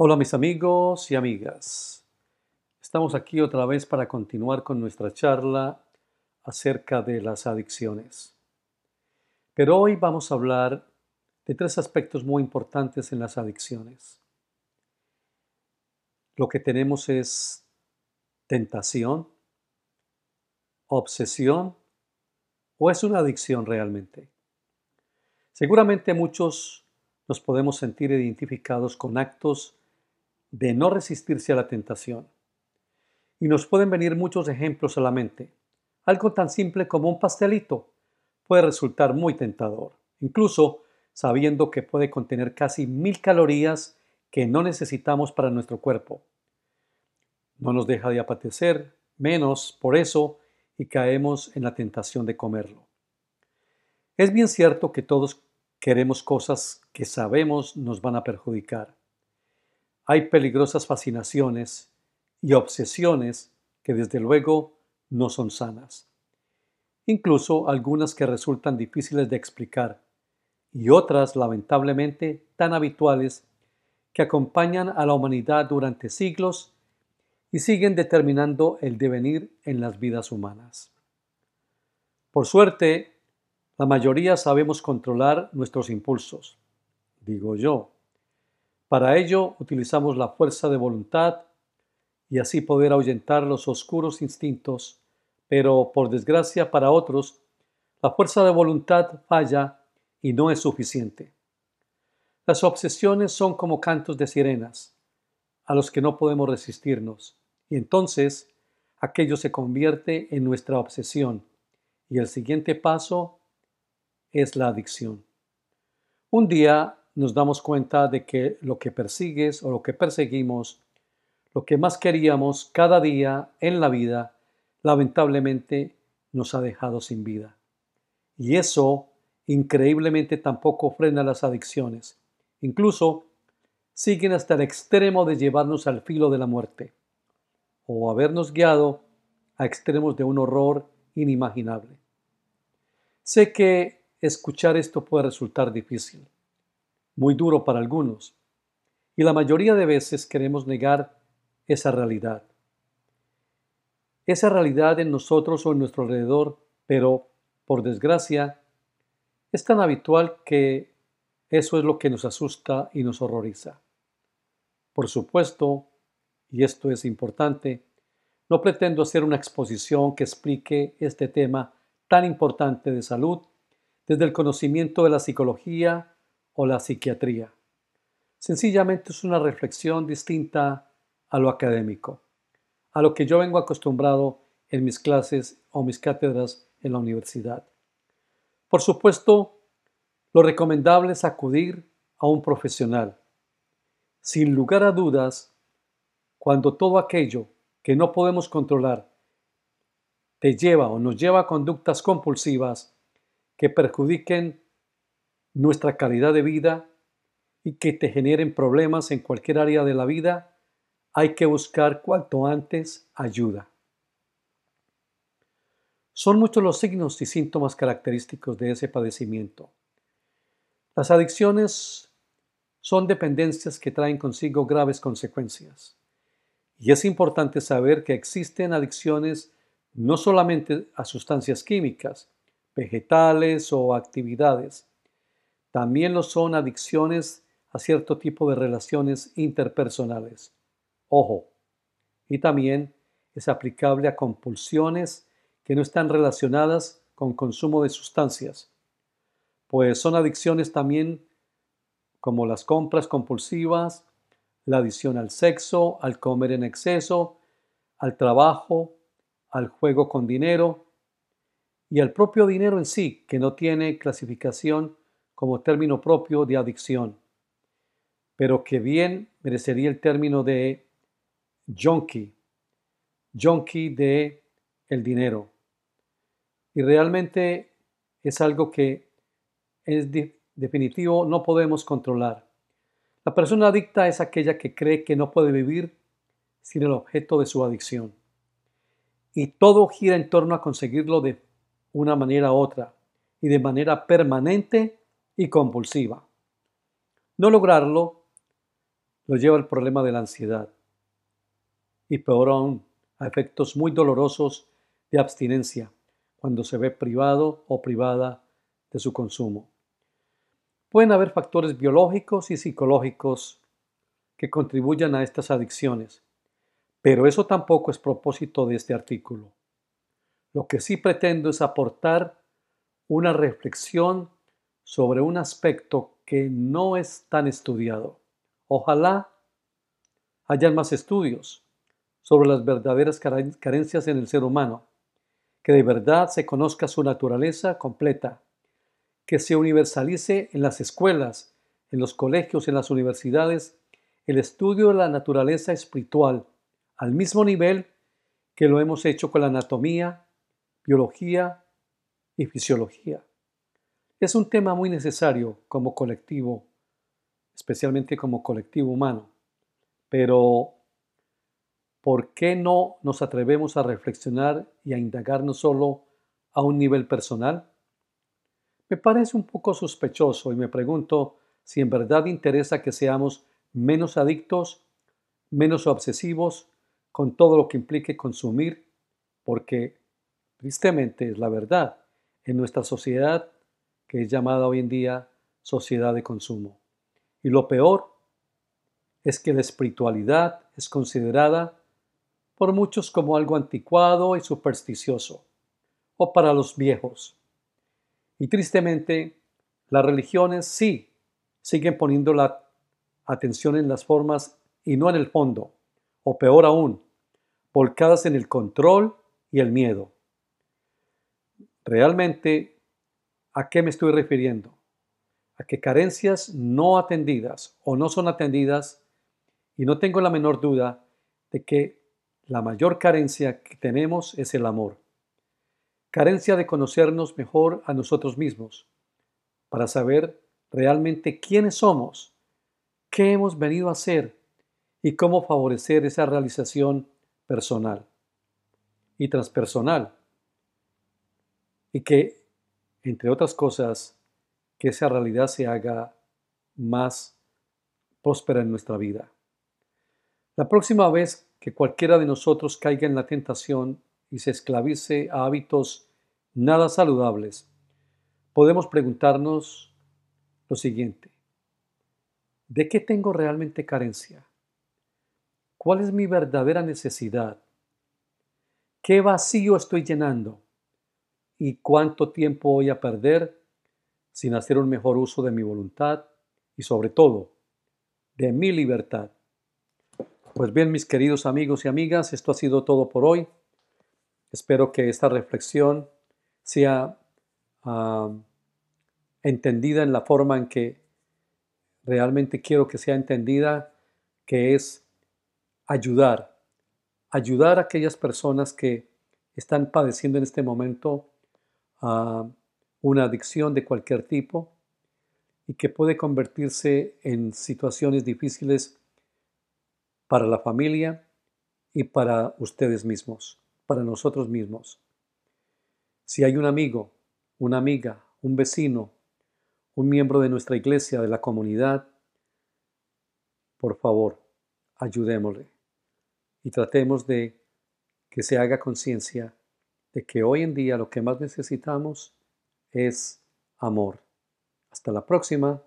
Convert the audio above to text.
Hola mis amigos y amigas. Estamos aquí otra vez para continuar con nuestra charla acerca de las adicciones. Pero hoy vamos a hablar de tres aspectos muy importantes en las adicciones. Lo que tenemos es tentación, obsesión o es una adicción realmente. Seguramente muchos nos podemos sentir identificados con actos de no resistirse a la tentación. Y nos pueden venir muchos ejemplos a la mente. Algo tan simple como un pastelito puede resultar muy tentador, incluso sabiendo que puede contener casi mil calorías que no necesitamos para nuestro cuerpo. No nos deja de apetecer, menos por eso, y caemos en la tentación de comerlo. Es bien cierto que todos queremos cosas que sabemos nos van a perjudicar hay peligrosas fascinaciones y obsesiones que desde luego no son sanas. Incluso algunas que resultan difíciles de explicar y otras lamentablemente tan habituales que acompañan a la humanidad durante siglos y siguen determinando el devenir en las vidas humanas. Por suerte, la mayoría sabemos controlar nuestros impulsos, digo yo, para ello utilizamos la fuerza de voluntad y así poder ahuyentar los oscuros instintos, pero por desgracia para otros, la fuerza de voluntad falla y no es suficiente. Las obsesiones son como cantos de sirenas, a los que no podemos resistirnos, y entonces aquello se convierte en nuestra obsesión, y el siguiente paso es la adicción. Un día nos damos cuenta de que lo que persigues o lo que perseguimos, lo que más queríamos cada día en la vida, lamentablemente nos ha dejado sin vida. Y eso, increíblemente, tampoco frena las adicciones. Incluso siguen hasta el extremo de llevarnos al filo de la muerte o habernos guiado a extremos de un horror inimaginable. Sé que escuchar esto puede resultar difícil muy duro para algunos, y la mayoría de veces queremos negar esa realidad. Esa realidad en nosotros o en nuestro alrededor, pero, por desgracia, es tan habitual que eso es lo que nos asusta y nos horroriza. Por supuesto, y esto es importante, no pretendo hacer una exposición que explique este tema tan importante de salud desde el conocimiento de la psicología o la psiquiatría. Sencillamente es una reflexión distinta a lo académico, a lo que yo vengo acostumbrado en mis clases o mis cátedras en la universidad. Por supuesto, lo recomendable es acudir a un profesional. Sin lugar a dudas, cuando todo aquello que no podemos controlar te lleva o nos lleva a conductas compulsivas que perjudiquen nuestra calidad de vida y que te generen problemas en cualquier área de la vida, hay que buscar cuanto antes ayuda. Son muchos los signos y síntomas característicos de ese padecimiento. Las adicciones son dependencias que traen consigo graves consecuencias. Y es importante saber que existen adicciones no solamente a sustancias químicas, vegetales o actividades, también lo son adicciones a cierto tipo de relaciones interpersonales. Ojo, y también es aplicable a compulsiones que no están relacionadas con consumo de sustancias, pues son adicciones también como las compras compulsivas, la adicción al sexo, al comer en exceso, al trabajo, al juego con dinero y al propio dinero en sí, que no tiene clasificación como término propio de adicción, pero que bien merecería el término de junkie, junkie de el dinero. Y realmente es algo que es definitivo, no podemos controlar. La persona adicta es aquella que cree que no puede vivir sin el objeto de su adicción. Y todo gira en torno a conseguirlo de una manera u otra y de manera permanente y compulsiva. No lograrlo, lo lleva al problema de la ansiedad y peor aún a efectos muy dolorosos de abstinencia cuando se ve privado o privada de su consumo. Pueden haber factores biológicos y psicológicos que contribuyan a estas adicciones, pero eso tampoco es propósito de este artículo. Lo que sí pretendo es aportar una reflexión sobre un aspecto que no es tan estudiado. Ojalá hayan más estudios sobre las verdaderas carencias en el ser humano, que de verdad se conozca su naturaleza completa, que se universalice en las escuelas, en los colegios, en las universidades, el estudio de la naturaleza espiritual, al mismo nivel que lo hemos hecho con la anatomía, biología y fisiología. Es un tema muy necesario como colectivo, especialmente como colectivo humano, pero ¿por qué no nos atrevemos a reflexionar y a indagar no solo a un nivel personal? Me parece un poco sospechoso y me pregunto si en verdad interesa que seamos menos adictos, menos obsesivos con todo lo que implique consumir, porque Tristemente es la verdad en nuestra sociedad que es llamada hoy en día sociedad de consumo. Y lo peor es que la espiritualidad es considerada por muchos como algo anticuado y supersticioso, o para los viejos. Y tristemente, las religiones sí siguen poniendo la atención en las formas y no en el fondo, o peor aún, volcadas en el control y el miedo. Realmente, ¿a qué me estoy refiriendo? A que carencias no atendidas o no son atendidas y no tengo la menor duda de que la mayor carencia que tenemos es el amor. Carencia de conocernos mejor a nosotros mismos, para saber realmente quiénes somos, qué hemos venido a hacer y cómo favorecer esa realización personal y transpersonal y que, entre otras cosas, que esa realidad se haga más próspera en nuestra vida. La próxima vez que cualquiera de nosotros caiga en la tentación y se esclavice a hábitos nada saludables, podemos preguntarnos lo siguiente. ¿De qué tengo realmente carencia? ¿Cuál es mi verdadera necesidad? ¿Qué vacío estoy llenando? Y cuánto tiempo voy a perder sin hacer un mejor uso de mi voluntad y sobre todo de mi libertad. Pues bien, mis queridos amigos y amigas, esto ha sido todo por hoy. Espero que esta reflexión sea ah, entendida en la forma en que realmente quiero que sea entendida, que es ayudar, ayudar a aquellas personas que están padeciendo en este momento a una adicción de cualquier tipo y que puede convertirse en situaciones difíciles para la familia y para ustedes mismos, para nosotros mismos. Si hay un amigo, una amiga, un vecino, un miembro de nuestra iglesia, de la comunidad, por favor, ayudémosle y tratemos de que se haga conciencia de que hoy en día lo que más necesitamos es amor. Hasta la próxima.